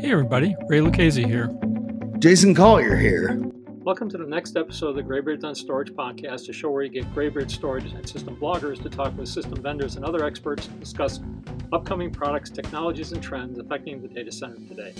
Hey everybody, Ray Lucchese here. Jason Collier here. Welcome to the next episode of the Graybeards on Storage podcast, a show where you get Graybeard storage and system bloggers to talk with system vendors and other experts to discuss upcoming products, technologies, and trends affecting the data center today.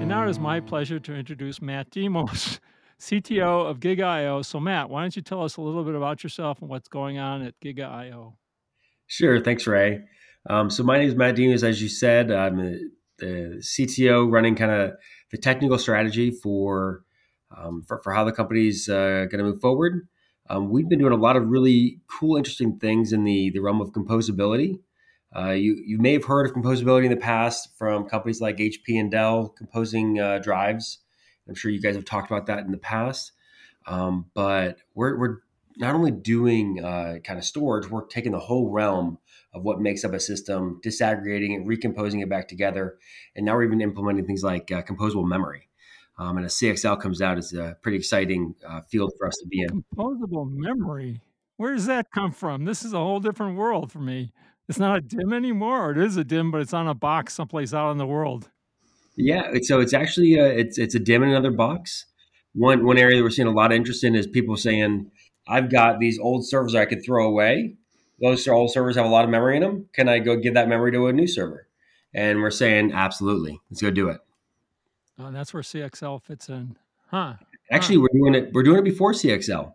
And now it is my pleasure to introduce Matt Demas. CTO of GigaIO. So, Matt, why don't you tell us a little bit about yourself and what's going on at GigaIO? Sure. Thanks, Ray. Um, so, my name is Matt Demas. As you said, I'm the, the CTO running kind of the technical strategy for, um, for, for how the company's uh, going to move forward. Um, we've been doing a lot of really cool, interesting things in the, the realm of composability. Uh, you, you may have heard of composability in the past from companies like HP and Dell composing uh, drives I'm sure you guys have talked about that in the past. Um, but we're, we're not only doing uh, kind of storage, we're taking the whole realm of what makes up a system, disaggregating it, recomposing it back together. And now we're even implementing things like uh, composable memory. Um, and as CXL comes out, it's a pretty exciting uh, field for us to be in. Composable memory. Where does that come from? This is a whole different world for me. It's not a DIMM anymore, or it is a DIMM, but it's on a box someplace out in the world. Yeah, so it's actually a, it's it's a DIMM in another box. One one area that we're seeing a lot of interest in is people saying, "I've got these old servers I could throw away. Those old servers have a lot of memory in them. Can I go give that memory to a new server?" And we're saying, "Absolutely, let's go do it." Oh, that's where CXL fits in, huh? Actually, huh. we're doing it. We're doing it before CXL.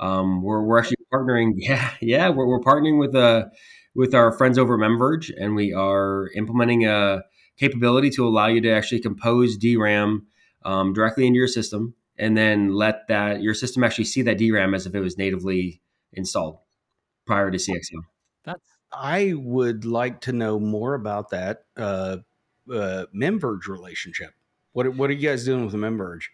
Um, we're we're actually partnering. Yeah, yeah, we're, we're partnering with uh with our friends over at Memverge, and we are implementing a capability to allow you to actually compose DRAM um, directly into your system, and then let that your system actually see that DRAM as if it was natively installed prior to CXL. That's I would like to know more about that uh, uh, Memverge relationship. What what are you guys doing with the Memverge?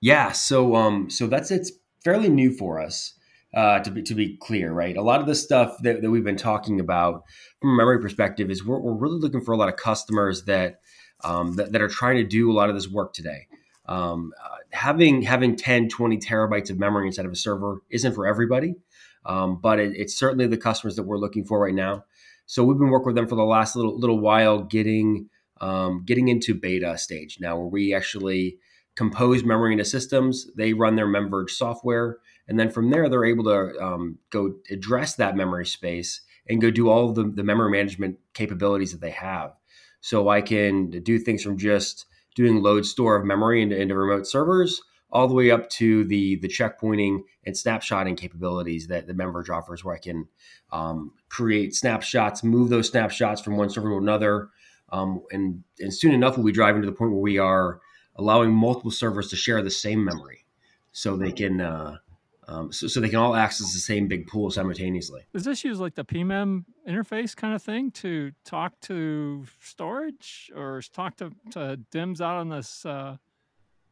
Yeah, so um, so that's it's fairly new for us. Uh, to be to be clear, right? A lot of the stuff that, that we've been talking about from a memory perspective is we're, we're really looking for a lot of customers that, um, that, that are trying to do a lot of this work today. Um, uh, having having 10, 20 terabytes of memory inside of a server isn't for everybody, um, but it, it's certainly the customers that we're looking for right now. So we've been working with them for the last little little while, getting um, getting into beta stage now, where we actually compose memory into systems. They run their Memverge software and then from there, they're able to um, go address that memory space and go do all of the, the memory management capabilities that they have. So I can do things from just doing load store of memory into, into remote servers all the way up to the the checkpointing and snapshotting capabilities that the Memverge offers, where I can um, create snapshots, move those snapshots from one server to another, um, and and soon enough we'll be driving to the point where we are allowing multiple servers to share the same memory, so they can uh, um, so, so they can all access the same big pool simultaneously. Does this use like the PMEM interface kind of thing to talk to storage or talk to, to DIMMs out on this? Uh,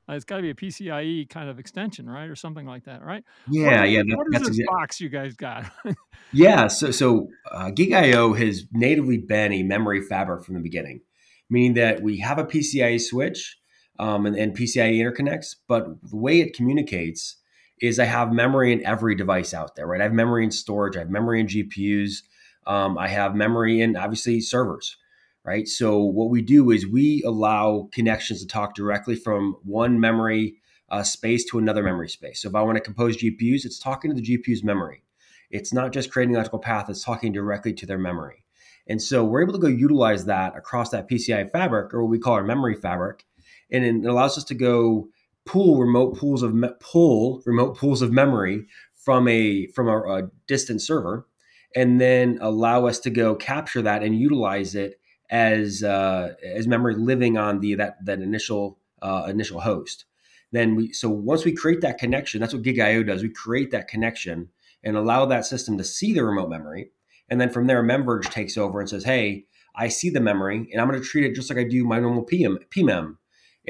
it's got to be a PCIe kind of extension, right, or something like that, right? Yeah, what, yeah. That, what is this box you guys got? yeah, so so uh, GigaIO has natively been a memory fabric from the beginning, meaning that we have a PCIe switch um, and, and PCIe interconnects, but the way it communicates is I have memory in every device out there, right? I have memory in storage, I have memory in GPUs, um, I have memory in obviously servers, right? So what we do is we allow connections to talk directly from one memory uh, space to another memory space. So if I want to compose GPUs, it's talking to the GPU's memory. It's not just creating an electrical path; it's talking directly to their memory. And so we're able to go utilize that across that PCI fabric, or what we call our memory fabric, and it allows us to go pull remote pools of me- pull remote pools of memory from a from a, a distant server, and then allow us to go capture that and utilize it as uh, as memory living on the that that initial uh, initial host. Then we so once we create that connection, that's what GigaIO does. We create that connection and allow that system to see the remote memory, and then from there, Memverge takes over and says, "Hey, I see the memory, and I'm going to treat it just like I do my normal PM, PMEM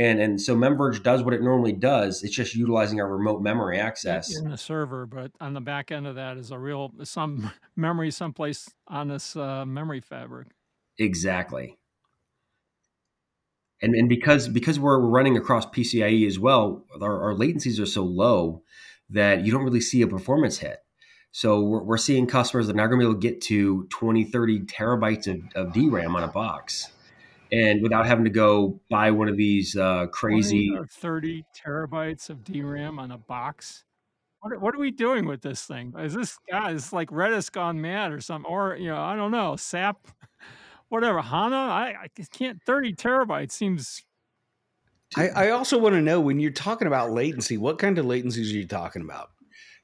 and and so Memverge does what it normally does. It's just utilizing our remote memory access in the server, but on the back end of that is a real some memory someplace on this uh, memory fabric. Exactly. And and because because we're running across PCIe as well, our, our latencies are so low that you don't really see a performance hit. So we're, we're seeing customers that are not going to be able to get to 20, 30 terabytes of, of DRAM on a box and without having to go buy one of these uh, crazy 30 terabytes of DRAM on a box. What are, what are we doing with this thing? Is this guy is like Redis gone mad or something? Or you know, I don't know, SAP, whatever. HANA, I, I can't. Thirty terabytes seems. I, I also want to know when you're talking about latency, what kind of latencies are you talking about?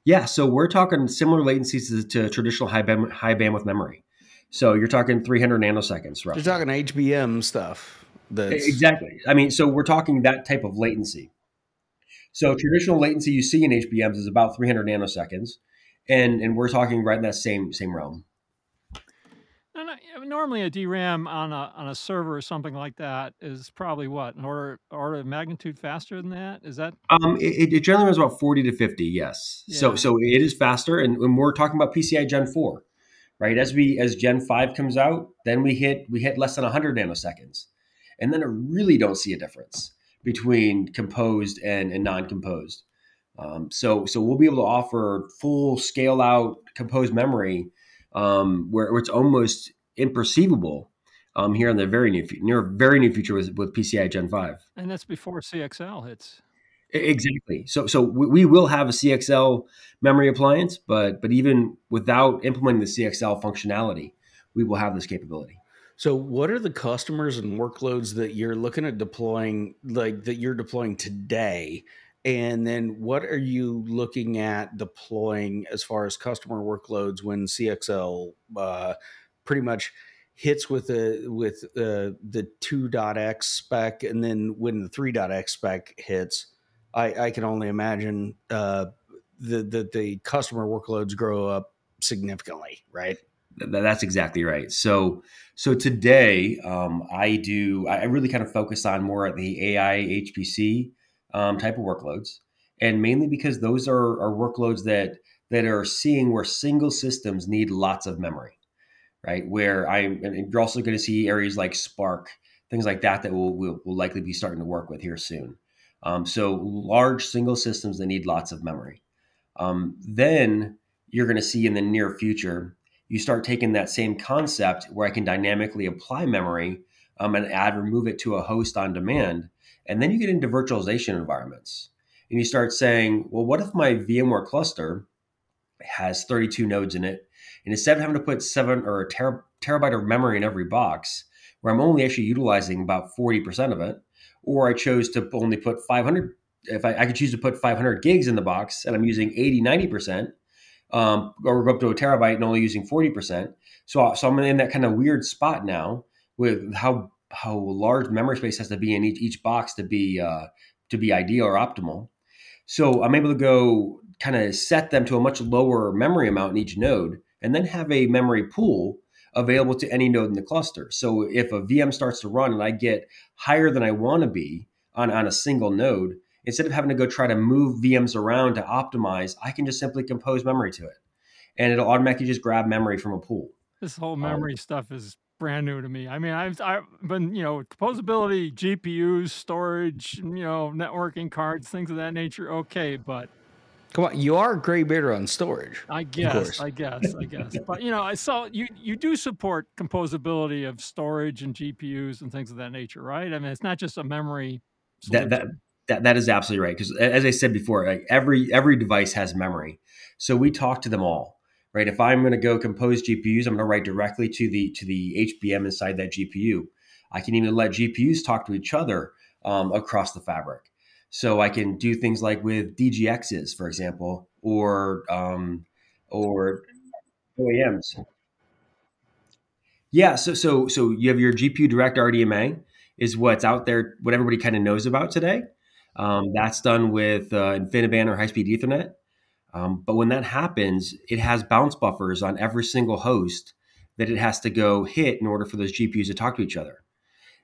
Yeah, so we're talking similar latencies to, to traditional high, band, high bandwidth memory. So you're talking 300 nanoseconds, roughly. You're talking HBM stuff. That's... Exactly. I mean, so we're talking that type of latency. So traditional latency you see in HBMs is about 300 nanoseconds, and and we're talking right in that same same realm. normally, a DRAM on a on a server or something like that is probably what an order order of magnitude faster than that. Is that? Um, it, it generally runs about 40 to 50. Yes. Yeah. So so it is faster, and, and we're talking about PCI Gen 4 right? As we as Gen five comes out, then we hit we hit less than 100 nanoseconds, and then I really don't see a difference between composed and, and non-composed. Um, so so we'll be able to offer full scale out composed memory um, where, where, it's almost imperceivable um, here in the very near near very near future with, with PCI Gen five. And that's before CXL hits. Exactly. So so we, will have a CXL memory appliance, but but even without implementing the CXL functionality, we will have this capability. So, what are the customers and workloads that you're looking at deploying, like that you're deploying today? And then, what are you looking at deploying as far as customer workloads when CXL uh, pretty much hits with the with uh, the 2.x spec, and then when the 3.x spec hits, I, I can only imagine uh, the, the the customer workloads grow up significantly, right? That's exactly right. So, so today, um, I do. I really kind of focus on more at the AI HPC um, type of workloads, and mainly because those are, are workloads that that are seeing where single systems need lots of memory, right? Where I'm, and you're also going to see areas like Spark, things like that, that will will will likely be starting to work with here soon. Um, so large single systems that need lots of memory. Um, then you're going to see in the near future you start taking that same concept where I can dynamically apply memory um, and add, remove it to a host on demand. And then you get into virtualization environments. And you start saying, well, what if my VMware cluster has 32 nodes in it? And instead of having to put seven or a ter- terabyte of memory in every box, where I'm only actually utilizing about 40% of it, or I chose to only put 500, if I, I could choose to put 500 gigs in the box and I'm using 80, 90%, um, or go up to a terabyte and only using 40%. So, so I'm in that kind of weird spot now with how how large memory space has to be in each, each box to be uh, to be ideal or optimal. So I'm able to go kind of set them to a much lower memory amount in each node, and then have a memory pool available to any node in the cluster. So if a VM starts to run and I get higher than I want to be on, on a single node, instead of having to go try to move VMs around to optimize, I can just simply compose memory to it. And it'll automatically just grab memory from a pool. This whole um, memory um, stuff is brand new to me. I mean, I've, I've been, you know, composability, GPUs, storage, you know, networking cards, things of that nature. Okay. But come on, you are a gray beater on storage. I guess, I guess, I guess. But, you know, I saw you, you do support composability of storage and GPUs and things of that nature, right? I mean, it's not just a memory. That, that, that, that is absolutely right. Because as I said before, like every every device has memory. So we talk to them all, right? If I'm going to go compose GPUs, I'm going to write directly to the to the HBM inside that GPU. I can even let GPUs talk to each other um, across the fabric. So I can do things like with DGXs, for example, or um, or OEMs. Yeah, so so so you have your GPU Direct RDMA is what's out there, what everybody kind of knows about today. Um, that's done with uh, InfiniBand or high speed Ethernet. Um, but when that happens, it has bounce buffers on every single host that it has to go hit in order for those GPUs to talk to each other.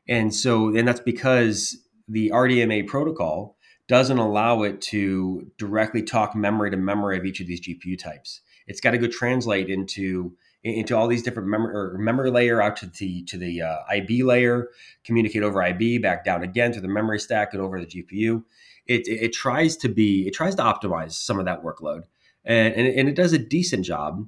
And so, and that's because the RDMA protocol doesn't allow it to directly talk memory to memory of each of these GPU types. It's got to go translate into into all these different memory or memory layer out to the to the uh, IB layer, communicate over IB back down again to the memory stack and over the GPU. It, it, it tries to be it tries to optimize some of that workload, and, and, and it does a decent job.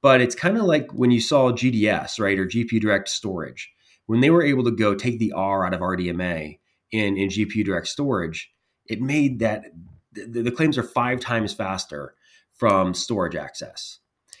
But it's kind of like when you saw GDS, right, or GPU Direct Storage, when they were able to go take the R out of RDMA in, in GPU Direct Storage, it made that the, the claims are five times faster from storage access.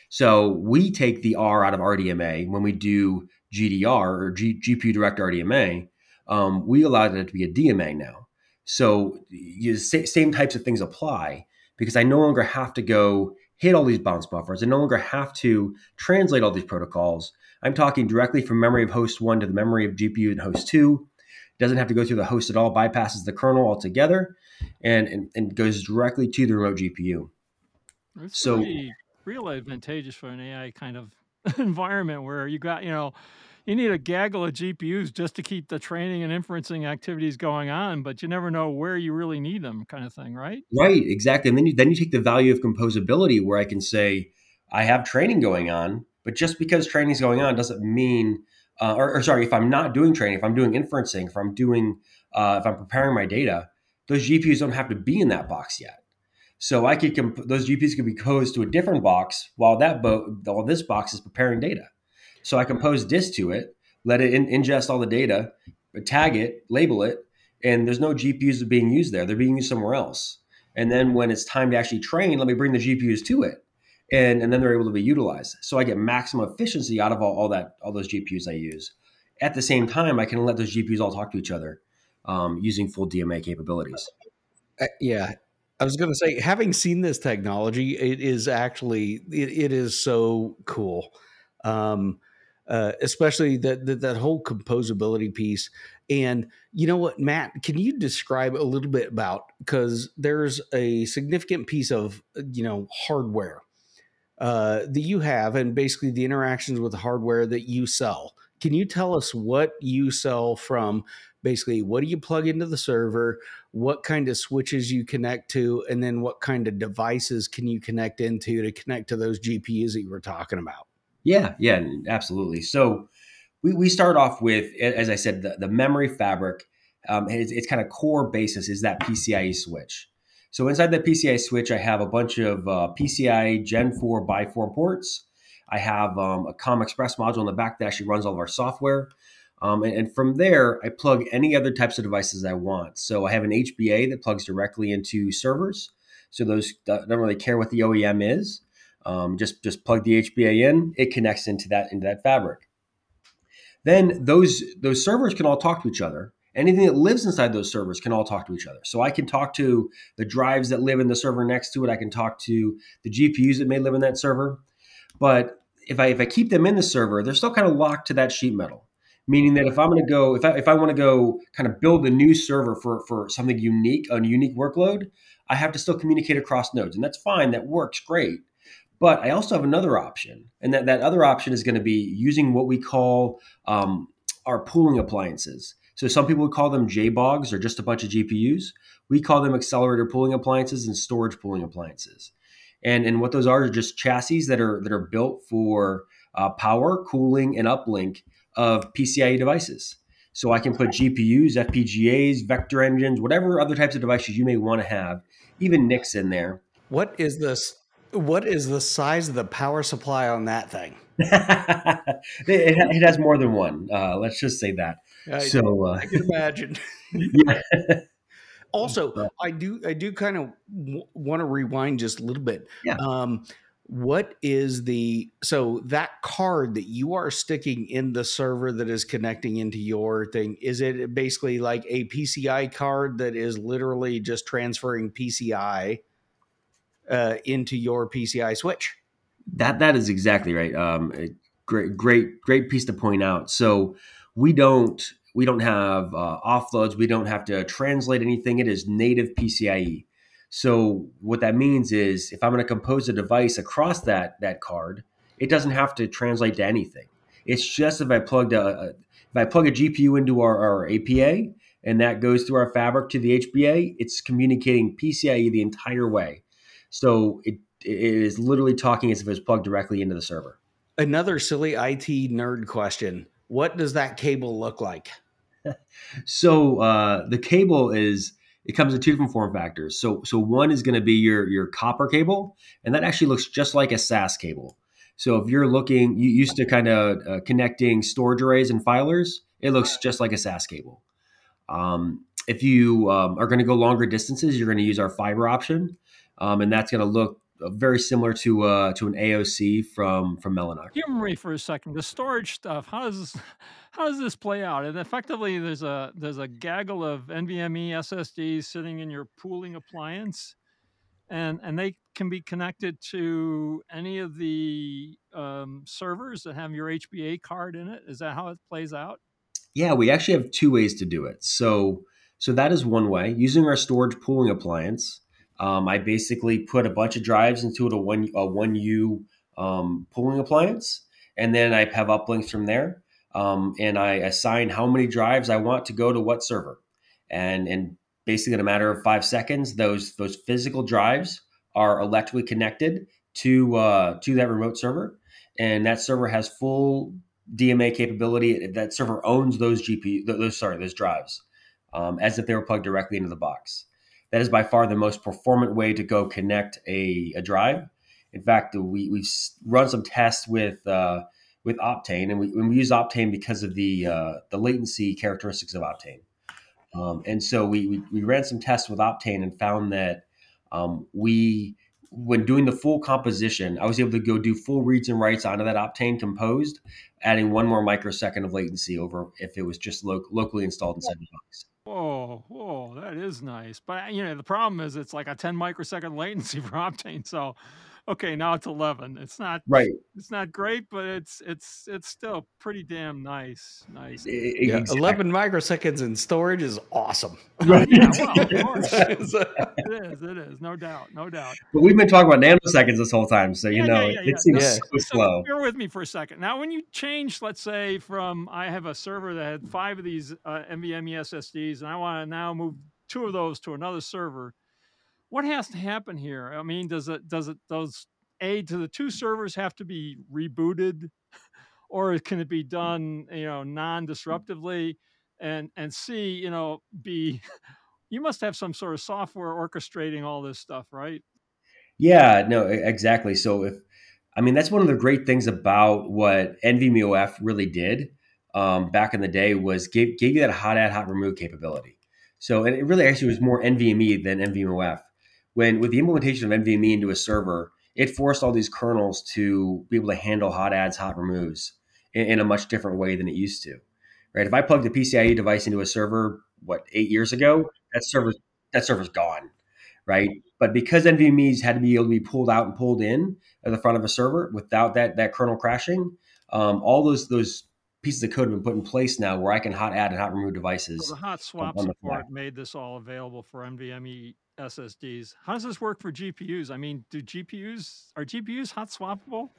So we take the R out of RDMA when we do GDR or G, GPU Direct RDMA. Um, we allow it to be a DMA now. So you, same types of things apply because I no longer have to go hit all these bounce buffers. I no longer have to translate all these protocols. I'm talking directly from memory of host one to the memory of GPU and host two. Doesn't have to go through the host at all, bypasses the kernel altogether, and, and, and goes directly to the remote GPU. It's so real advantageous for an AI kind of environment where you got, you know, you need a gaggle of GPUs just to keep the training and inferencing activities going on, but you never know where you really need them, kind of thing, right? Right, exactly. And then you, then you take the value of composability, where I can say I have training going on, but just because training is going on doesn't mean, uh, or, or, sorry, if I'm not doing training, if I'm doing inferencing, if I'm doing, uh, if I'm preparing my data, those GPUs don't have to be in that box yet. So I could comp- those GPUs could be composed to a different box while that bo- while this box is preparing data. So I compose this to it, let it in- ingest all the data, tag it, label it, and there's no GPUs being used there. They're being used somewhere else. And then when it's time to actually train, let me bring the GPUs to it. And, and then they're able to be utilized. So I get maximum efficiency out of all, all that all those GPUs I use. At the same time, I can let those GPUs all talk to each other um, using full DMA capabilities. Uh, yeah, I was going to say, having seen this technology, it is actually it, it is so cool. Um, uh, especially that, that that whole composability piece. And you know what, Matt, can you describe a little bit about because there's a significant piece of you know hardware uh, that you have, and basically the interactions with the hardware that you sell. Can you tell us what you sell from basically what do you plug into the server, what kind of switches you connect to, and then what kind of devices can you connect into to connect to those GPUs that you were talking about? Yeah, yeah, absolutely. So we, we start off with, as I said, the, the memory fabric. Um, its, its kind of core basis is that PCIe switch. So inside the PCI switch, I have a bunch of uh, PCIe Gen 4 by 4 ports. I have um, a COM Express module in the back that actually runs all of our software. Um, and, and, from there, I plug any other types of devices I want. So I have an HBA that plugs directly into servers. So those don't really care what the OEM is. Um, just just plug the HBA in, it connects into that into that fabric. Then those those servers can all talk to each other. Anything that lives inside those servers can all talk to each other. So I can talk to the drives that live in the server next to it. I can talk to the GPUs that may live in that server. But if I if I keep them in the server, they're still kind of locked to that sheet metal. Meaning that if I'm going to go, if I, if I want to go kind of build a new server for, for something unique, a unique workload, I have to still communicate across nodes. And that's fine. That works great. But I also have another option, and that, that other option is going to be using what we call um, our pooling appliances. So some people would call them JBOGs or just a bunch of GPUs. We call them accelerator pooling appliances and storage pooling appliances. And, and what those are are just chassis that are that are built for uh, power, cooling, and uplink of PCIe devices. So I can put GPUs, FPGAs, vector engines, whatever other types of devices you may want to have, even NICs in there. What is this what is the size of the power supply on that thing? it, it, has more than one. Uh, let's just say that. I, so uh, I can imagine. yeah. also, I do I do kind of w- want to rewind just a little bit. Yeah. Um, what is the so that card that you are sticking in the server that is connecting into your thing is it basically like a PCI card that is literally just transferring PCI uh, into your PCI switch. That that is exactly right. Um, great, great, great piece to point out. So we don't we don't have uh, offloads. We don't have to translate anything. It is native PCIe. So what that means is if I'm going to compose a device across that that card, it doesn't have to translate to anything. It's just if I plugged a, if I plug a GPU into our, our APA and that goes through our fabric to the HBA, it's communicating PCIe the entire way. So it, it is literally talking as if it's plugged directly into the server. Another silly IT nerd question. What does that cable look like? so uh, the cable is it comes in two different form factors. So so one is going to be your your copper cable, and that actually looks just like a SAS cable. So if you're looking, you used to kind of uh, connecting storage arrays and filers, it looks just like a SAS cable. Um, if you um, are going to go longer distances, you're going to use our fiber option, um, and that's going to look uh, very similar to uh, to an AOC from from Mellanox. Humor me for a second. The storage stuff. How does this, how does this play out? And effectively, there's a there's a gaggle of NVMe SSDs sitting in your pooling appliance, and and they can be connected to any of the um, servers that have your HBA card in it. Is that how it plays out? Yeah, we actually have two ways to do it. So so that is one way using our storage pooling appliance. Um, I basically put a bunch of drives into it, a one a one U um, pooling appliance, and then I have uplinks from there. Um, and I assign how many drives I want to go to what server, and and basically in a matter of five seconds, those those physical drives are electrically connected to uh, to that remote server, and that server has full DMA capability. That server owns those GPU, those sorry, those drives, um, as if they were plugged directly into the box. That is by far the most performant way to go connect a, a drive. In fact, we, we've run some tests with uh, with Optane, and we, we, use Optane because of the uh, the latency characteristics of Optane. Um, and so we, we, we ran some tests with Optane and found that um, we when doing the full composition, I was able to go do full reads and writes onto that Optane composed, adding one more microsecond of latency over if it was just lo- locally installed inside the box. Whoa, whoa, that is nice. But you know, the problem is it's like a 10 microsecond latency for Optane. So okay, now it's 11. It's not right. It's not great, but it's it's it's still pretty damn nice. Nice. Yeah, 11 microseconds in storage is awesome. Right. yeah, well, of course. it is. It is. No doubt. No doubt. But we've been talking about nanoseconds this whole time, so you know yeah, it seems so, so slow. Bear with me for a second. Now, when you change, let's say, from I have a server that had five of these uh, NVMe SSDs, and I want to now move two of those to another server what has to happen here? I mean, does it does it does a do the two servers have to be rebooted, or can it be done you know non-disruptively? And and C, you know, B, you must have some sort of software orchestrating all this stuff, right? Yeah, no, exactly. So if I mean that's one of the great things about what NVMeOF really did um, back in the day was gave, gave you that hot add hot remove capability. So and it really actually was more NVMe than NVMeOF when with the implementation of NVMe into a server, it forced all these kernels to be able to handle hot adds, hot removes in, in a much different way than it used to. Right? If I plugged a PCIe device into a server, what eight years ago, that server that server's gone, right? But because NVMe's had to be able to be pulled out and pulled in at the front of a server without that that kernel crashing, um, all those those pieces of code have been put in place now where I can hot add and hot remove devices. So the hot swap support made this all available for NVMe SSDs. How does this work for GPUs? I mean, do GPUs are GPUs hot swappable?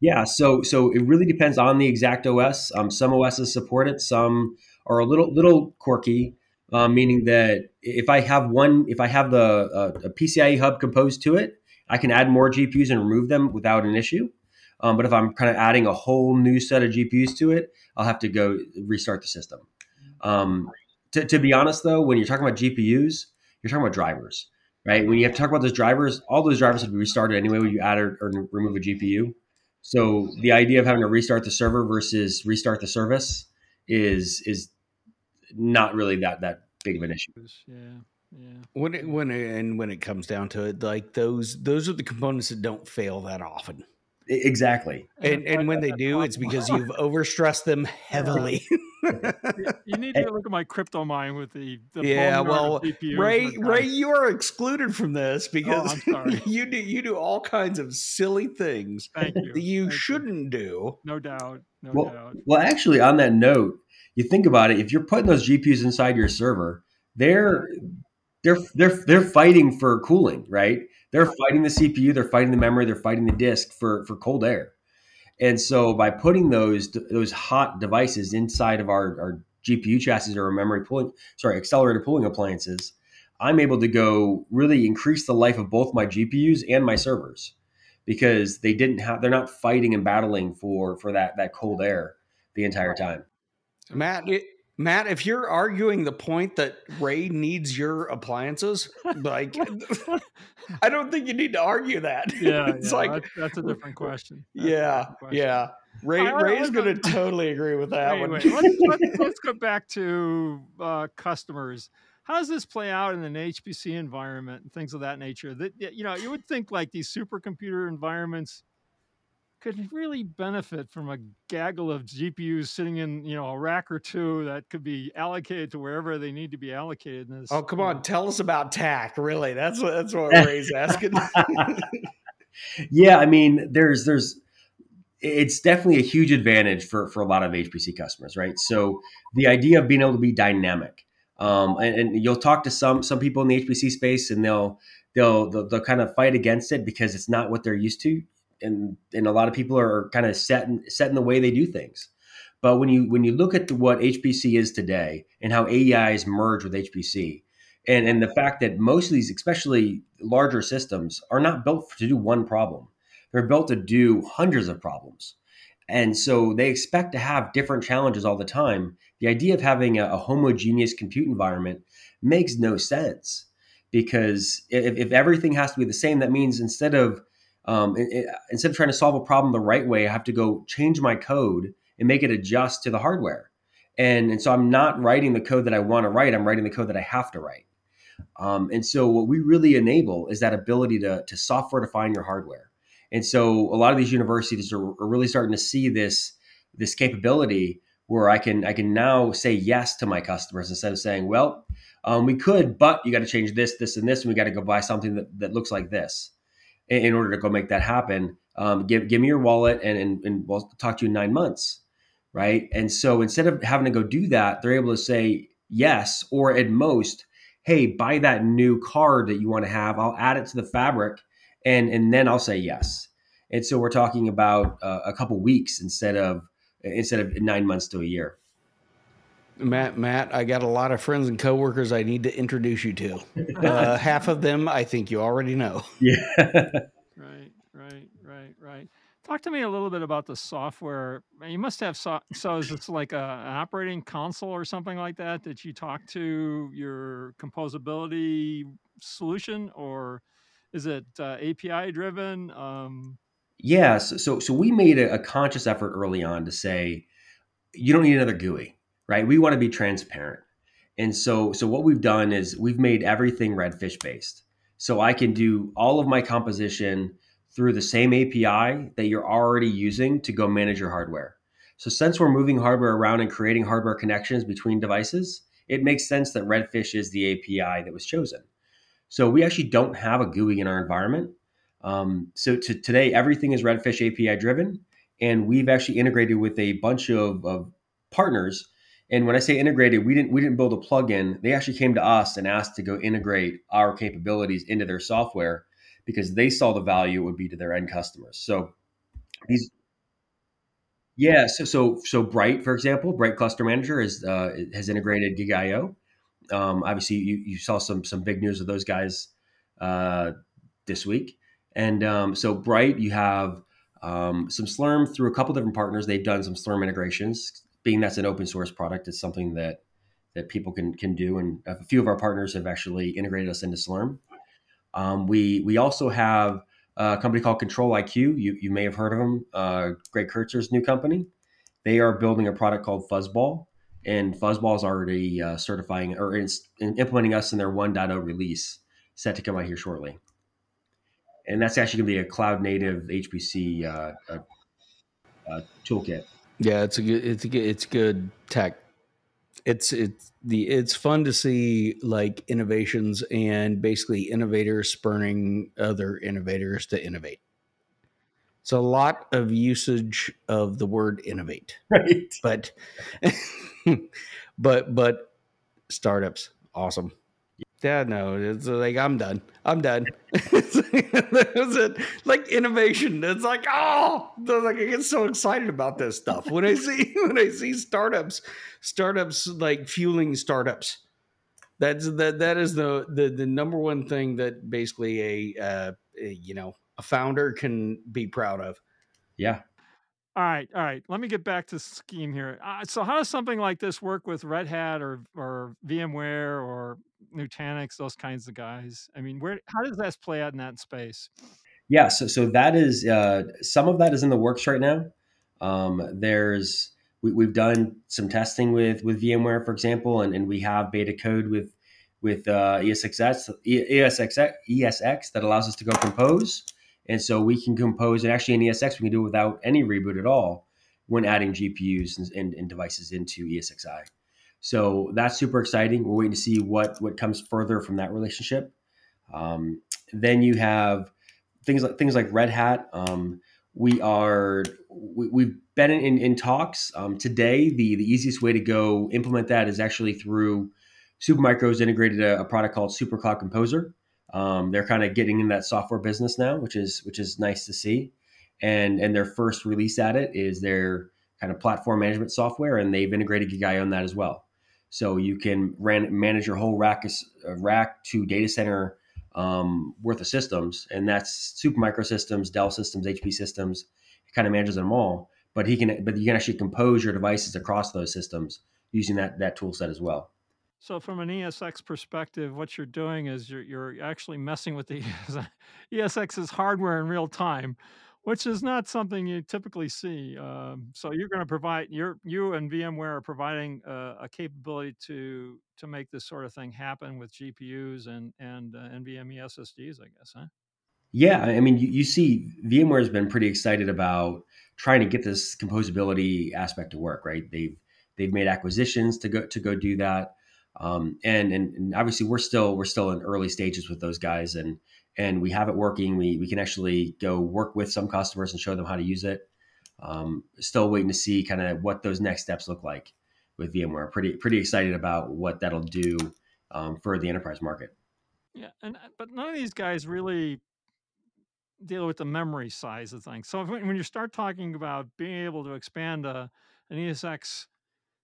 Yeah, so so it really depends on the exact OS. Um, some OSs support it, some are a little little quirky, uh, meaning that if I have one, if I have the uh, a PCIe hub composed to it, I can add more GPUs and remove them without an issue. Um, but if I'm kind of adding a whole new set of GPUs to it, I'll have to go restart the system. Um, to, to be honest, though, when you're talking about GPUs, you're talking about drivers, right? When you have to talk about those drivers, all those drivers have to be restarted anyway when you add or, or remove a GPU. So the idea of having to restart the server versus restart the service is is not really that that big of an issue. Yeah. Yeah. When it, when it, and when it comes down to it, like those those are the components that don't fail that often. Exactly. And and when they do, it's because you've overstressed them heavily. you need to eh look at my crypto mine with the, the yeah. Well, Ray, Ray, you are excluded from this oh, because oh, you do you do all kinds of silly things you. that you Thank shouldn't you. do. No doubt. No well, doubt. Well, actually, on that note, you think about it. If you're putting those GPUs inside your server, they're they're they're they're fighting for cooling, right? They're fighting the CPU, they're fighting the memory, they're fighting the disk for for cold air. And so by putting those those hot devices inside of our, our GPU chassis or memory pulling, sorry, accelerator pulling appliances, I'm able to go really increase the life of both my GPUs and my servers because they didn't have they're not fighting and battling for for that that cold air the entire time. Matt, Matt, if you're arguing the point that Ray needs your appliances, like I don't think you need to argue that. Yeah, it's yeah, like that's, that's a different question. That's yeah, different question. yeah. Ray I- Ray's going to totally agree with that Wait, one. let's, let's, let's go back to uh, customers. How does this play out in an HPC environment and things of that nature? That you know, you would think like these supercomputer environments could really benefit from a gaggle of GPUs sitting in you know a rack or two that could be allocated to wherever they need to be allocated. In this, Oh, come you on, tell us about TAC. Really, that's what that's what Ray's asking. yeah, I mean, there's there's it's definitely a huge advantage for for a lot of HPC customers, right? So the idea of being able to be dynamic, um, and, and you'll talk to some some people in the HPC space, and they'll they'll they'll, they'll kind of fight against it because it's not what they're used to, and and a lot of people are kind of set in, set in the way they do things. But when you when you look at the, what HPC is today and how AEIs merge with HPC, and and the fact that most of these, especially larger systems, are not built to do one problem. They're built to do hundreds of problems. And so they expect to have different challenges all the time. The idea of having a, a homogeneous compute environment makes no sense because if, if everything has to be the same, that means instead of um, i- i- instead of trying to solve a problem the right way, I have to go change my code and make it adjust to the hardware. And, and so I'm not writing the code that I want to write. I'm writing the code that I have to write. Um, and so what we really enable is that ability to, to software define your hardware. And so a lot of these universities are, are really starting to see this this capability where I can I can now say yes to my customers instead of saying, well, um, we could, but you got to change this, this, and this, and we got to go buy something that, that looks like this in order to go make that happen. Um, give give me your wallet, and, and and we'll talk to you in nine months, right? And so instead of having to go do that, they're able to say yes, or at most, hey, buy that new card that you want to have. I'll add it to the fabric and and then I'll say yes. And so we're talking about uh, a couple weeks instead of instead of nine months to a year. Matt, Matt, I got a lot of friends and coworkers I need to introduce you to. Uh, half of them, I think you already know. Yeah. Right, right, right, right. Talk to me a little bit about the software. You must have so, so is this like a, an operating console or something like that that you talk to your composability solution, or is it uh, API driven? Um, yeah. So, so so we made a, a conscious effort early on to say you don't need another GUI, right? We want to be transparent. And so so what we've done is we've made everything redfish based. So I can do all of my composition through the same API that you're already using to go manage your hardware. So since we're moving hardware around and creating hardware connections between devices, it makes sense that Redfish is the API that was chosen. So we actually don't have a GUI in our environment. Um, so to today, everything is Redfish API driven, and we've actually integrated with a bunch of, of partners. And when I say integrated, we didn't we didn't build a plugin. They actually came to us and asked to go integrate our capabilities into their software because they saw the value it would be to their end customers. So these yeah, so so so Bright, for example, Bright Cluster Manager is uh, has integrated GigaIO. Um, obviously, you, you saw some some big news of those guys uh, this week, and um, so Bright, you have um, some Slurm through a couple different partners. They've done some Slurm integrations. Being that's an open source product, it's something that that people can can do, and a few of our partners have actually integrated us into Slurm. Um, we we also have a company called Control IQ. You you may have heard of them. Uh, Greg Kurtzer's new company. They are building a product called Fuzzball, and Fuzzball is already uh, certifying or implementing us in their 1.0 release, set to come out here shortly. And that's actually going to be a cloud native HPC uh, uh, uh, toolkit. Yeah, it's a good, it's a good, it's good tech. It's it's the it's fun to see like innovations and basically innovators spurning other innovators to innovate. It's a lot of usage of the word innovate, Right. but but but startups awesome. Yeah, no, it's like I'm done. I'm done. That's it. Like innovation. It's like oh, like I get so excited about this stuff when I see when I see startups, startups like fueling startups. That's that that is the the the number one thing that basically a uh, a, you know a founder can be proud of. Yeah. All right, all right. Let me get back to scheme here. Uh, so, how does something like this work with Red Hat or or VMware or Nutanix, those kinds of guys? I mean, where how does that play out in that space? Yeah, so so that is uh, some of that is in the works right now. Um, there's we, we've done some testing with with VMware, for example, and, and we have beta code with with uh, ESXi, ESXi, ESX that allows us to go compose. And so we can compose, and actually in ESX, we can do it without any reboot at all when adding GPUs and, and, and devices into ESXi. So that's super exciting. We're waiting to see what, what comes further from that relationship. Um, then you have things like things like Red Hat. Um, we are we, have been in, in talks um, today. The the easiest way to go implement that is actually through Supermicro's integrated a, a product called Super Cloud Composer. Um, they're kind of getting in that software business now, which is which is nice to see. And and their first release at it is their kind of platform management software, and they've integrated GigaIO on that as well. So you can ran, manage your whole rack uh, rack to data center um, worth of systems, and that's Supermicro systems, Dell systems, HP systems. It kind of manages them all, but he can but you can actually compose your devices across those systems using that that tool set as well. So from an ESX perspective, what you're doing is you're you're actually messing with the ESX's hardware in real time, which is not something you typically see. Um, so you're going to provide you're you and VMware are providing a, a, capability to to make this sort of thing happen with GPUs and and uh, NVMe SSDs, I guess, huh? Yeah, I mean, you, you see, VMware has been pretty excited about trying to get this composability aspect to work. Right? They've they've made acquisitions to go to go do that. Um, and, and, and obviously we're still we're still in early stages with those guys and and we have it working. We we can actually go work with some customers and show them how to use it. Um, still waiting to see kind of what those next steps look like with VMware. Pretty pretty excited about what that'll do um, for the enterprise market. Yeah, and uh, but none of these guys really deal with the memory size of things. So when you start talking about being able to expand a, an ESX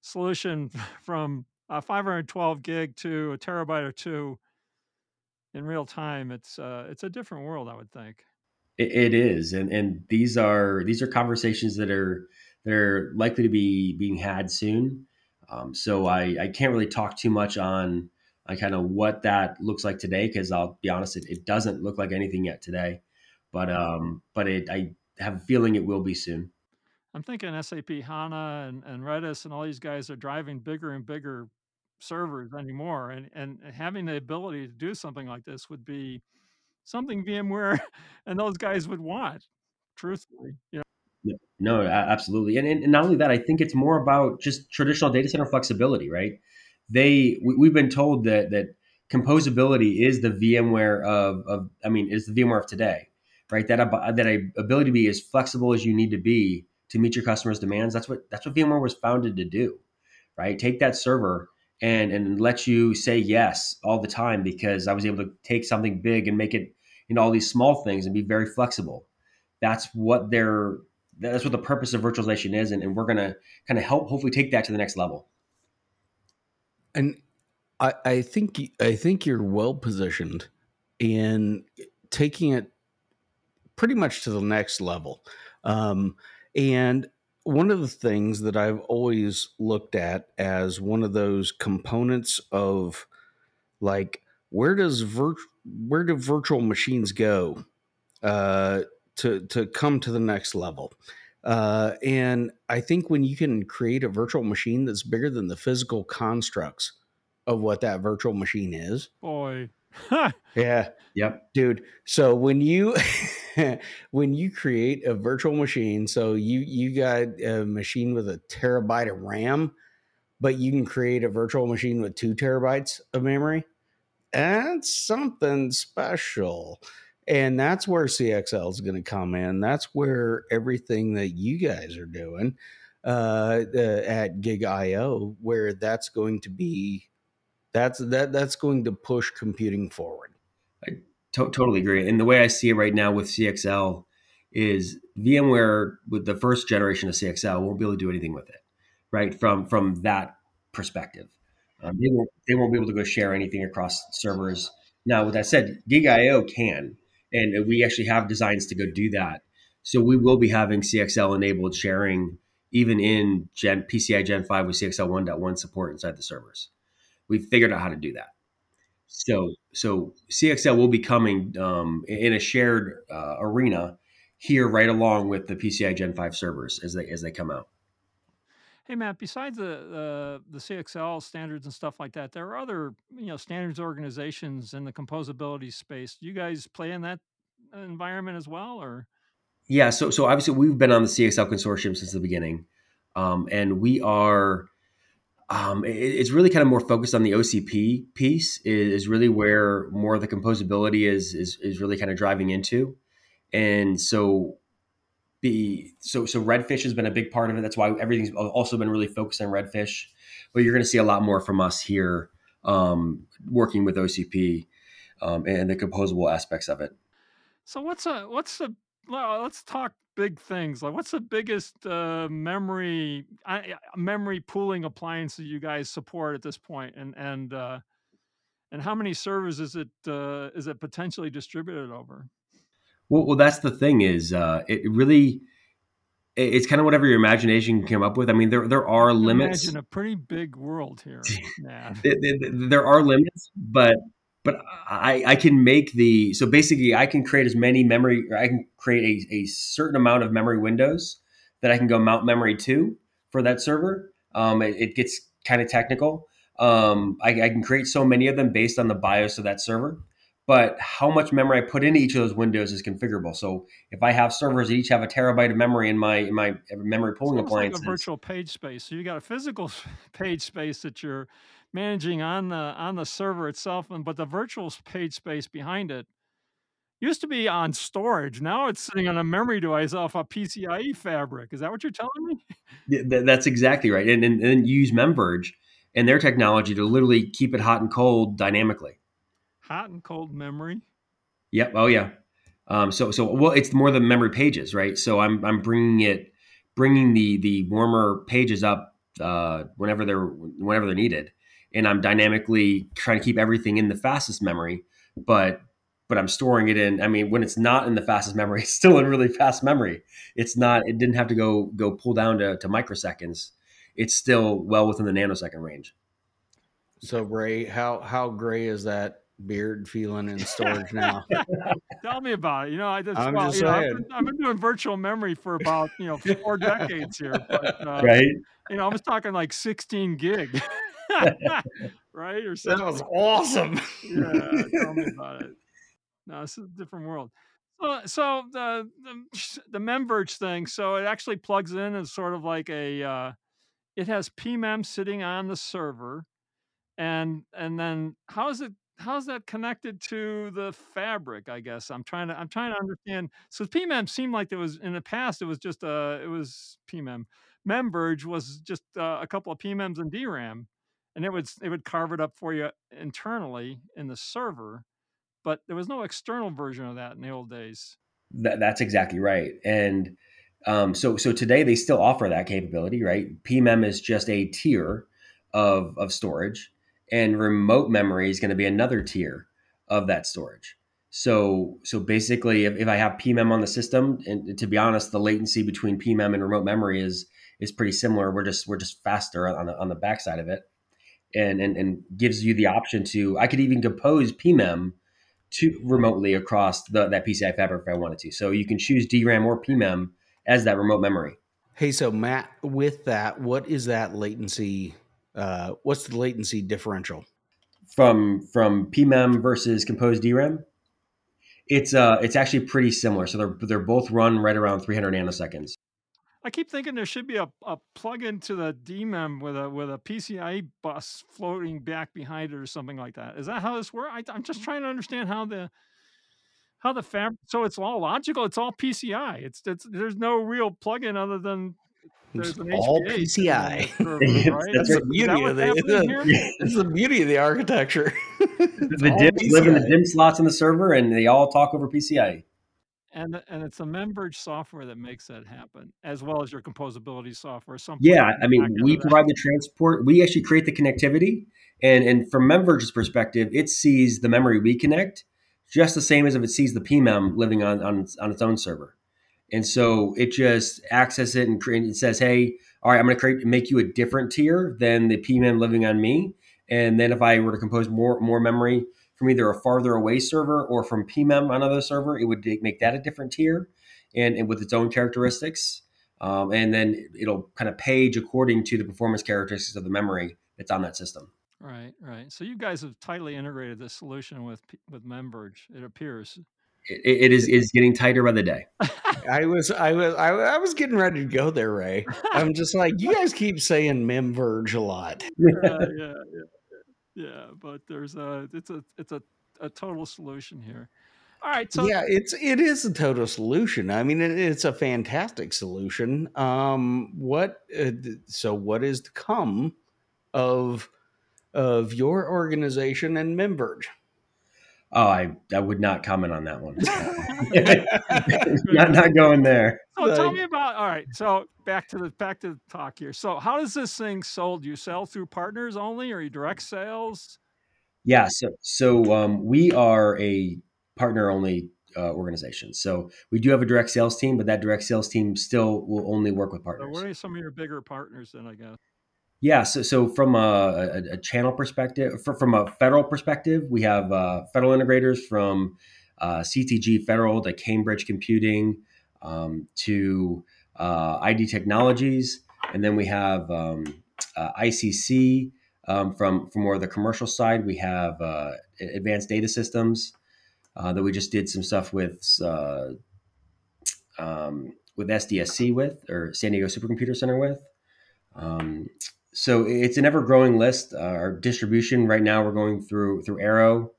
solution from uh, 512 gig to a terabyte or two in real time, it's uh, it's a different world, I would think. it, it is, and and these are these are conversations that are that are likely to be being had soon. Um, so I I can't really talk too much on on kind of what that looks like today because I'll be honest, it, it doesn't look like anything yet today, but um but it I have a feeling it will be soon. I'm thinking SAP HANA and, and Redis and all these guys are driving bigger and bigger servers anymore. And, and having the ability to do something like this would be something VMware and those guys would want, truthfully. You know? No, absolutely. And, and not only that, I think it's more about just traditional data center flexibility, right? They we, have been told that that composability is the VMware of, of I mean, is the VMware of today, right? That that ability to be as flexible as you need to be to meet your customers' demands. That's what that's what VMware was founded to do, right? Take that server and and let you say yes all the time because I was able to take something big and make it into all these small things and be very flexible. That's what they're that's what the purpose of virtualization is, and, and we're gonna kind of help hopefully take that to the next level. And I, I think I think you're well positioned in taking it pretty much to the next level. Um, and one of the things that I've always looked at as one of those components of like where does vir- where do virtual machines go uh, to to come to the next level? Uh, and I think when you can create a virtual machine that's bigger than the physical constructs of what that virtual machine is, boy, yeah, yep, dude. So when you when you create a virtual machine, so you you got a machine with a terabyte of RAM, but you can create a virtual machine with two terabytes of memory. That's something special. And that's where CXL is going to come in. That's where everything that you guys are doing uh, uh, at GigaIO, where that's going to be, that's that that's going to push computing forward. To- totally agree. And the way I see it right now with CXL is VMware with the first generation of CXL won't be able to do anything with it, right? From from that perspective, um, they won't they won't be able to go share anything across servers. Now, with that said, GigaIO can, and we actually have designs to go do that. So we will be having CXL enabled sharing even in Gen, PCI Gen 5 with CXL 1.1 support inside the servers. We've figured out how to do that. So so CXL will be coming um, in a shared uh, arena here right along with the PCI Gen 5 servers as they as they come out. Hey Matt, besides the, the the CXL standards and stuff like that, there are other you know standards organizations in the composability space. Do you guys play in that environment as well, or? Yeah, so so obviously we've been on the CXL consortium since the beginning, um, and we are. Um, it, it's really kind of more focused on the OCP piece. Is really where more of the composability is is is really kind of driving into, and so be so so redfish has been a big part of it. That's why everything's also been really focused on redfish. But you're going to see a lot more from us here um, working with ocp um, and the composable aspects of it. So what's a what's the well, let's talk big things like what's the biggest uh, memory uh, memory pooling appliance that you guys support at this point and and uh, and how many servers is it uh, is it potentially distributed over well, well that's the thing is uh, it really it's kind of whatever your imagination can come up with. I mean, there there are limits. Imagine a pretty big world here. Yeah. there are limits, but but I, I can make the so basically I can create as many memory or I can create a, a certain amount of memory windows that I can go mount memory to for that server. Um, it, it gets kind of technical. Um, I, I, can create so many of them based on the BIOS of that server but how much memory I put into each of those windows is configurable. So if I have servers that each have a terabyte of memory in my in my memory pooling appliance, like a virtual page space. So you got a physical page space that you're managing on the on the server itself, and but the virtual page space behind it used to be on storage. Now it's sitting on a memory device off a PCIe fabric. Is that what you're telling me? Yeah, that's exactly right. And, and, and use Memverge and their technology to literally keep it hot and cold dynamically hot and cold memory. Yep. Oh yeah. Um, so so well, it's more the memory pages, right? So I'm I'm bringing it, bringing the the warmer pages up uh, whenever they're whenever they're needed, and I'm dynamically trying to keep everything in the fastest memory, but but I'm storing it in. I mean, when it's not in the fastest memory, it's still in really fast memory. It's not. It didn't have to go go pull down to, to microseconds. It's still well within the nanosecond range. So Ray, how how gray is that beard feeling in storage now. Tell me about it. You know, I just, I'm well, just you know, I've, been, I've, been, doing virtual memory for about you know four decades here, but uh, right. You know, I was talking like 16 gig, right? Or something. That was awesome. yeah, tell me about it. No, this is a different world. So, so the the, the Memverge thing. So it actually plugs in as sort of like a. Uh, it has PMEM sitting on the server, and and then how is it how's that connected to the fabric? I guess I'm trying to I'm trying to understand. So PMEM seemed like there was in the past it was just uh it was PMEM. Memverge was just uh, a couple of PMEMs and DRAM, and it would it would carve it up for you internally in the server, but there was no external version of that in the old days. That, that's exactly right, and um, so so today they still offer that capability, right? PMEM is just a tier of of storage and remote memory is going to be another tier of that storage. So, so basically, if, if I have PMEM on the system, and to be honest, the latency between PMEM and remote memory is is pretty similar. We're just we're just faster on the on the backside of it, and and and gives you the option to. I could even compose PMEM to remotely across the, that PCI fabric if I wanted to. So you can choose DRAM or PMEM as that remote memory. Hey, so Matt, with that, what is that latency uh, what's the latency differential from from PMEM versus composed DRAM? It's uh it's actually pretty similar. So they're they're both run right around 300 nanoseconds. I keep thinking there should be a, a plug into the DIMM with a with a PCIe bus floating back behind it or something like that. Is that how this works? I, I'm just trying to understand how the how the fabric. So it's all logical. It's all PCI. It's it's there's no real plug-in other than there's all PCI. That's the beauty of the. That's the beauty of the architecture. the DIMMs live in the DIMM slots in the server, and they all talk over PCI. And uh, and it's a Memverge software that makes that happen, as well as your composability software. Some yeah, I mean, we provide the transport. We actually create the connectivity, and and from Memverge's perspective, it sees the memory we connect just the same as if it sees the PMEM living on on, on its own server And so it just access it and create, it says, hey, all right, I'm going to create make you a different tier than the PMEM living on me. And then if I were to compose more more memory from either a farther away server or from PMEM on another server, it would make that a different tier and, and with its own characteristics. Um, and then it'll kind of page according to the performance characteristics of the memory that's on that system. Right, right. So you guys have tightly integrated this solution with with MemVerge. It appears. It, it is is getting tighter by the day. I was I was I, I, was getting ready to go there, Ray. I'm just like you guys keep saying MemVerge a lot. yeah, yeah, yeah, yeah. But there's a it's a it's a, a total solution here. All right. So yeah, it's it is a total solution. I mean, it, it's a fantastic solution. Um, what uh, so what is to come of of your organization and MemVerge? Oh, I, I would not comment on that one. not not going there. So like, tell me about all right. So back to the back to the talk here. So how does this thing sold? You sell through partners only, or you direct sales? Yeah. So so um, we are a partner only uh, organization. So we do have a direct sales team, but that direct sales team still will only work with partners. So what are some of your bigger partners then? I guess. Yeah, so, so from a, a, channel perspective, from a federal perspective, we have uh, federal integrators from uh, CTG Federal to Cambridge Computing um, to uh, ID Technologies, and then we have um, uh, ICC um, from from more of the commercial side. We have uh, Advanced Data Systems uh, that we just did some stuff with um, with SDSC with or San Diego Supercomputer Center with. Um, so it's an ever growing list. Uh, our distribution right now we're going through through Arrow,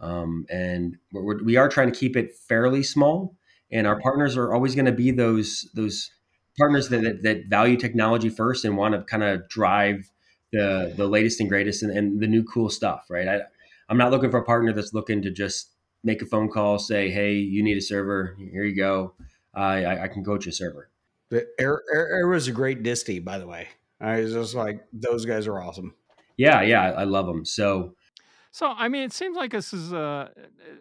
um, and we're, we are trying to keep it fairly small. And our partners are always going to be those those partners that, that, that value technology first and want to kind of drive the the latest and greatest and, and, the new cool stuff. Right? I, I'm not looking for a partner that's looking to just make a phone call, say, "Hey, you need a server. Here you go. Uh, I, I can coach a server." The Arrow, Arrow is a great disty, by the way. I was just like, those guys are awesome. Yeah, yeah, I love them. So, so I mean, it seems like this is uh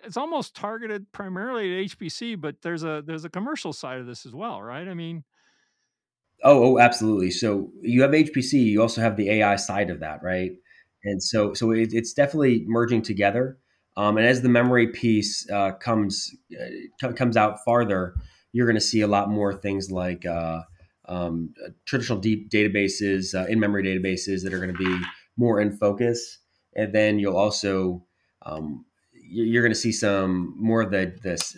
it's almost targeted primarily at HPC, but there's a there's a commercial side of this as well, right? I mean, oh, oh, absolutely. So you have HPC, you also have the AI side of that, right? And so, so it, it's definitely merging together. Um, and as the memory piece uh, comes uh, comes out farther, you're going to see a lot more things like uh, um, traditional deep databases, uh, in-memory databases that are going to be more in focus, and then you'll also um, you're going to see some more of the this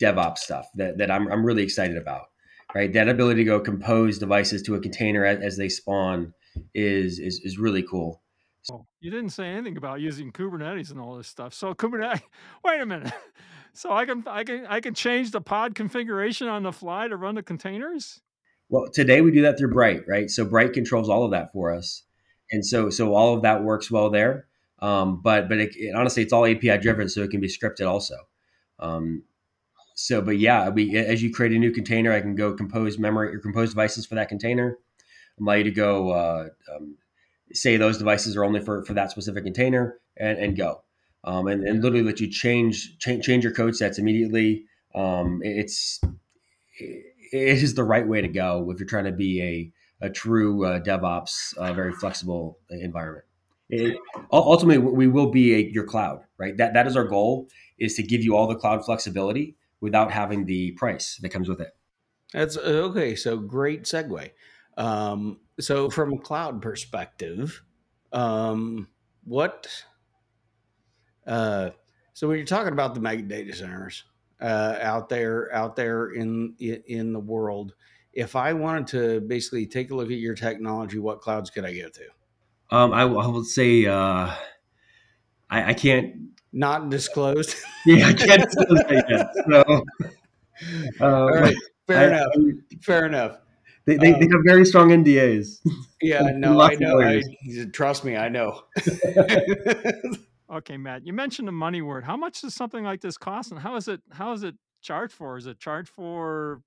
DevOps stuff that, that I'm, I'm really excited about. Right, that ability to go compose devices to a container as, as they spawn is, is is really cool. Oh, you didn't say anything about using Kubernetes and all this stuff. So Kubernetes, wait a minute. So I can I can I can change the pod configuration on the fly to run the containers. Well, today we do that through Bright, right? So Bright controls all of that for us, and so so all of that works well there. Um, but but it, it, honestly, it's all API driven, so it can be scripted also. Um, so, but yeah, we as you create a new container, I can go compose memory or compose devices for that container. Allow you to go uh, um, say those devices are only for for that specific container, and and go, um, and and literally let you change change, change your code sets immediately. Um, it's it, it is the right way to go if you're trying to be a, a true uh, DevOps, uh, very flexible environment. It, ultimately, we will be a, your cloud, right? That that is our goal: is to give you all the cloud flexibility without having the price that comes with it. That's okay. So great segue. Um, so from a cloud perspective, um, what? Uh, so when you're talking about the mega data centers, uh, out there out there in in the world. If I wanted to basically take a look at your technology, what clouds could I go to? Um, I, I would say uh, I, I, can't not disclosed. yeah, I can't disclose that yet. So, uh, All right, fair I, enough. fair enough. They, they, um, they, have very strong NDAs. Yeah, no, I know. I, trust me, I know. Okay, Matt, you mentioned the money word. How much does something like this cost, and how is it how is it charged for? Is it charged for?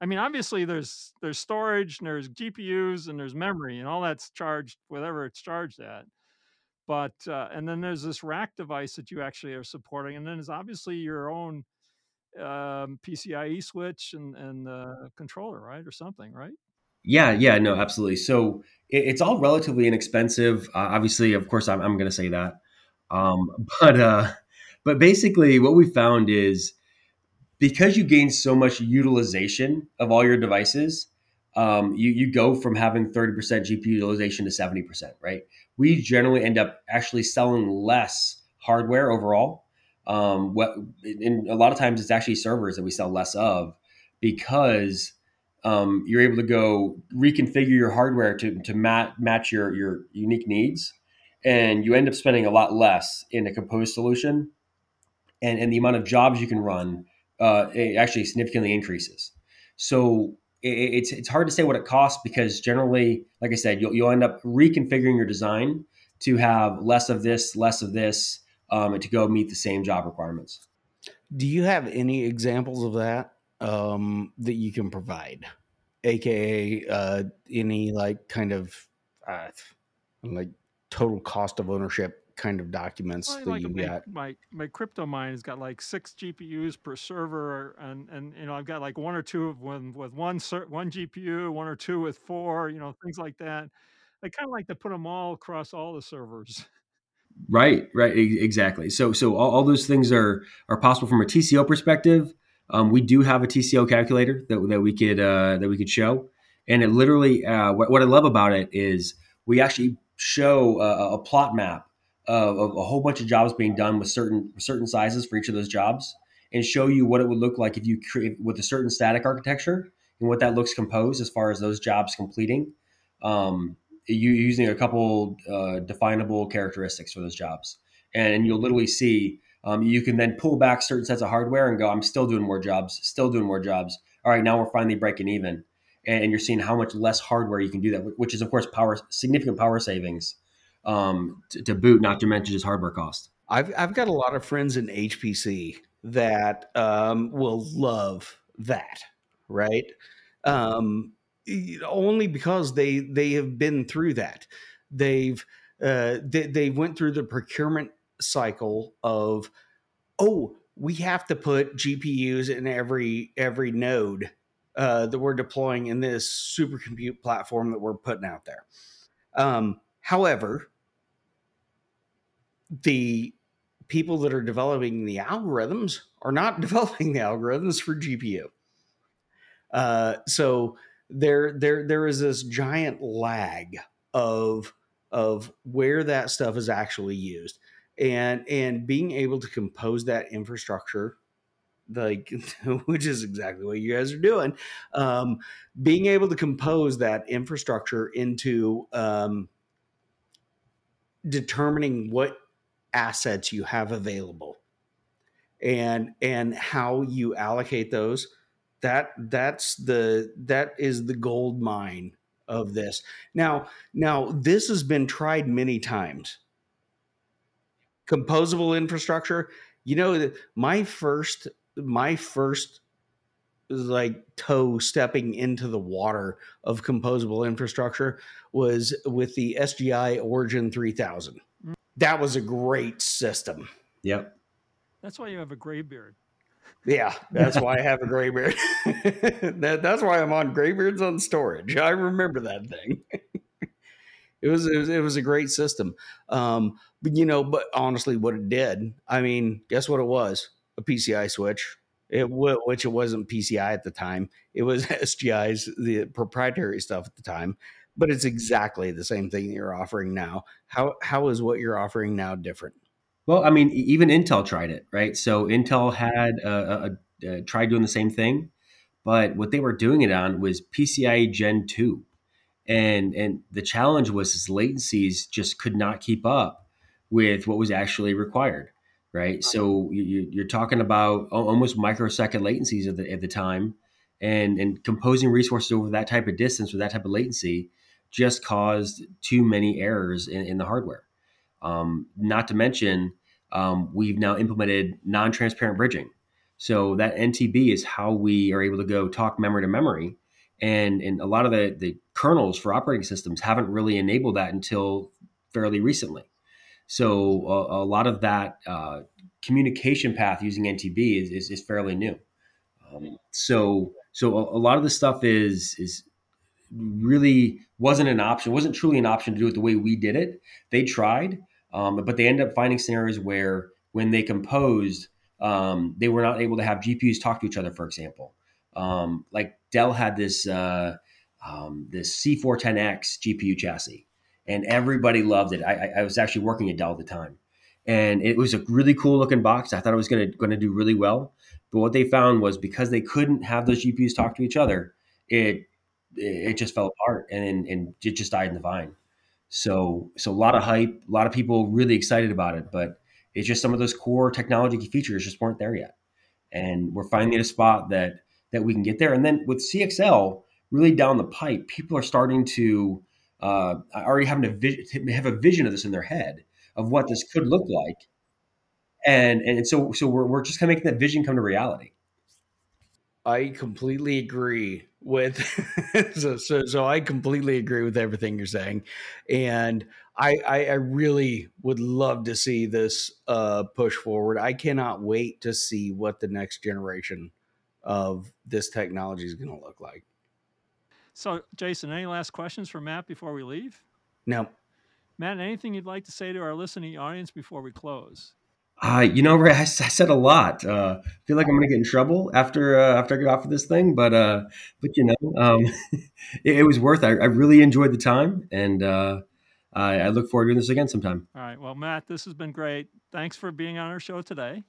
I mean, obviously there's there's storage and there's GPUs and there's memory and all that's charged whatever it's charged at. But uh, and then there's this rack device that you actually are supporting, and then there's obviously your own um, PCIe switch and and the controller, right, or something, right? Yeah, yeah, no, absolutely. So it, it's all relatively inexpensive. Uh, obviously, of course, I'm, I'm going to say that. Um, but uh, but basically, what we found is because you gain so much utilization of all your devices, um, you, you go from having 30% GPU utilization to 70%, right? We generally end up actually selling less hardware overall. Um, what, and a lot of times it's actually servers that we sell less of because um, you're able to go reconfigure your hardware to, to mat, match your, your unique needs. And you end up spending a lot less in a composed solution. And, and the amount of jobs you can run uh, actually significantly increases. So it, it's it's hard to say what it costs because generally, like I said, you'll you'll end up reconfiguring your design to have less of this, less of this, um, and to go meet the same job requirements. Do you have any examples of that um, that you can provide, aka uh, any like kind of uh, like total cost of ownership kind of documents Well, that like you my, got? my my crypto mine has got like six GPUs per server, and and you know I've got like one or two of one with one ser- one GPU, one or two with four, you know things like that. I kind of like to put them all across all the servers. Right, right, exactly. So, so all, all those things are are possible from a TCO perspective. Um, we do have a TCO calculator that, that we could uh, that we could show, and it literally uh, what, what I love about it is we actually show a, a plot map of, of a whole bunch of jobs being done with certain certain sizes for each of those jobs, and show you what it would look like if you create with a certain static architecture and what that looks composed as far as those jobs completing. Um, you using a couple uh, definable characteristics for those jobs, and you'll literally see um, you can then pull back certain sets of hardware and go, I'm still doing more jobs, still doing more jobs. All right, now we're finally breaking even, and you're seeing how much less hardware you can do that, which is of course power significant power savings um, to, to boot, not to mention just hardware cost. I've I've got a lot of friends in HPC that um, will love that, right? Um, only because they they have been through that. They've uh, they, they went through the procurement cycle of oh we have to put GPUs in every every node uh, that we're deploying in this supercompute platform that we're putting out there. Um, however, the people that are developing the algorithms are not developing the algorithms for GPU. Uh, so there, there, there is this giant lag of of where that stuff is actually used, and and being able to compose that infrastructure, like which is exactly what you guys are doing, um, being able to compose that infrastructure into um, determining what assets you have available and and how you allocate those that that's the that is the gold mine of this. Now now this has been tried many times. Composable infrastructure you know my first my first like toe stepping into the water of composable infrastructure was with the SGI Origin 3000 that was a great system. Yep. That's why you have a gray beard. Yeah, that's why I have a gray beard. that, that's why I'm on GreyBeards on storage. I remember that thing. it, was, it was it was a great system. Um, but you know, but honestly, what it did, I mean, guess what it was? A PCI switch. It w- which it wasn't PCI at the time. It was SGI's the proprietary stuff at the time. But it's exactly the same thing that you're offering now. How how is what you're offering now different? Well, I mean, even Intel tried it, right? So Intel had uh, a, a, tried doing the same thing, but what they were doing it on was PCIe Gen two, and and the challenge was latencies just could not keep up with what was actually required, right? So you, you're talking about almost microsecond latencies at the at the time, and and composing resources over that type of distance with that type of latency just caused too many errors in, in the hardware. Um, not to mention, um, we've now implemented non-transparent bridging. So that NTB is how we are able to go talk memory to memory. And, and a lot of the, the kernels for operating systems haven't really enabled that until fairly recently. So a, a lot of that uh, communication path using NTB is, is, is fairly new. Um, so so a, a lot of the stuff is is really wasn't an option, wasn't truly an option to do it the way we did it. They tried, um, but they ended up finding scenarios where when they composed, um, they were not able to have GPUs talk to each other. For example, um, like Dell had this uh, um, this C410X GPU chassis, and everybody loved it. I, I, was actually working at Dell at the time, and it was a really cool looking box. I thought it was going to do really well. But what they found was because they couldn't have those GPUs talk to each other, it it just fell apart and and it just died in the vine. So so a lot of hype, a lot of people really excited about it, but it's just some of those core technology features just weren't there yet. And we're finally at a spot that that we can get there. And then with CXL really down the pipe, people are starting to uh, already having a vision, have a vision of this in their head of what this could look like. And and so so we're, we're just kind of making that vision come to reality. I completely agree with so, so so I completely agree with everything you're saying, and I, I I, really would love to see this uh, push forward. I cannot wait to see what the next generation of this technology is going to look like. So, Jason, any last questions for Matt before we leave? No. Matt, anything you'd like to say to our listening audience before we close? Uh, you know, Ray, I, I said a lot. Uh, I feel like I'm going to get in trouble after uh, after I get off of this thing, but uh, but you know, um, it, it, was worth. It. I, I really enjoyed the time, and uh, I, I look forward to doing this again sometime. All right. Well, Matt, this has been great. Thanks for being on our show today.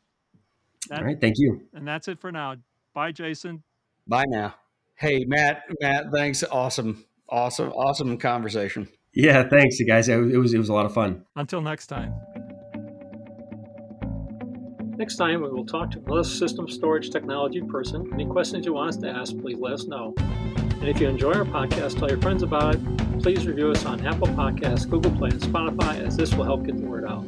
That, All right. Thank you. And that's it for now. Bye, Jason. Bye now. Hey, Matt. Matt, thanks. Awesome, awesome, awesome conversation. Yeah, thanks, you guys. It was it was a lot of fun. Until next time. Next time, we will talk to another system storage technology person. Any questions you want us to ask, please let us know. And if you enjoy our podcast, tell your friends about it. Please review us on Apple Podcasts, Google Play, and Spotify, as this will help get the word out.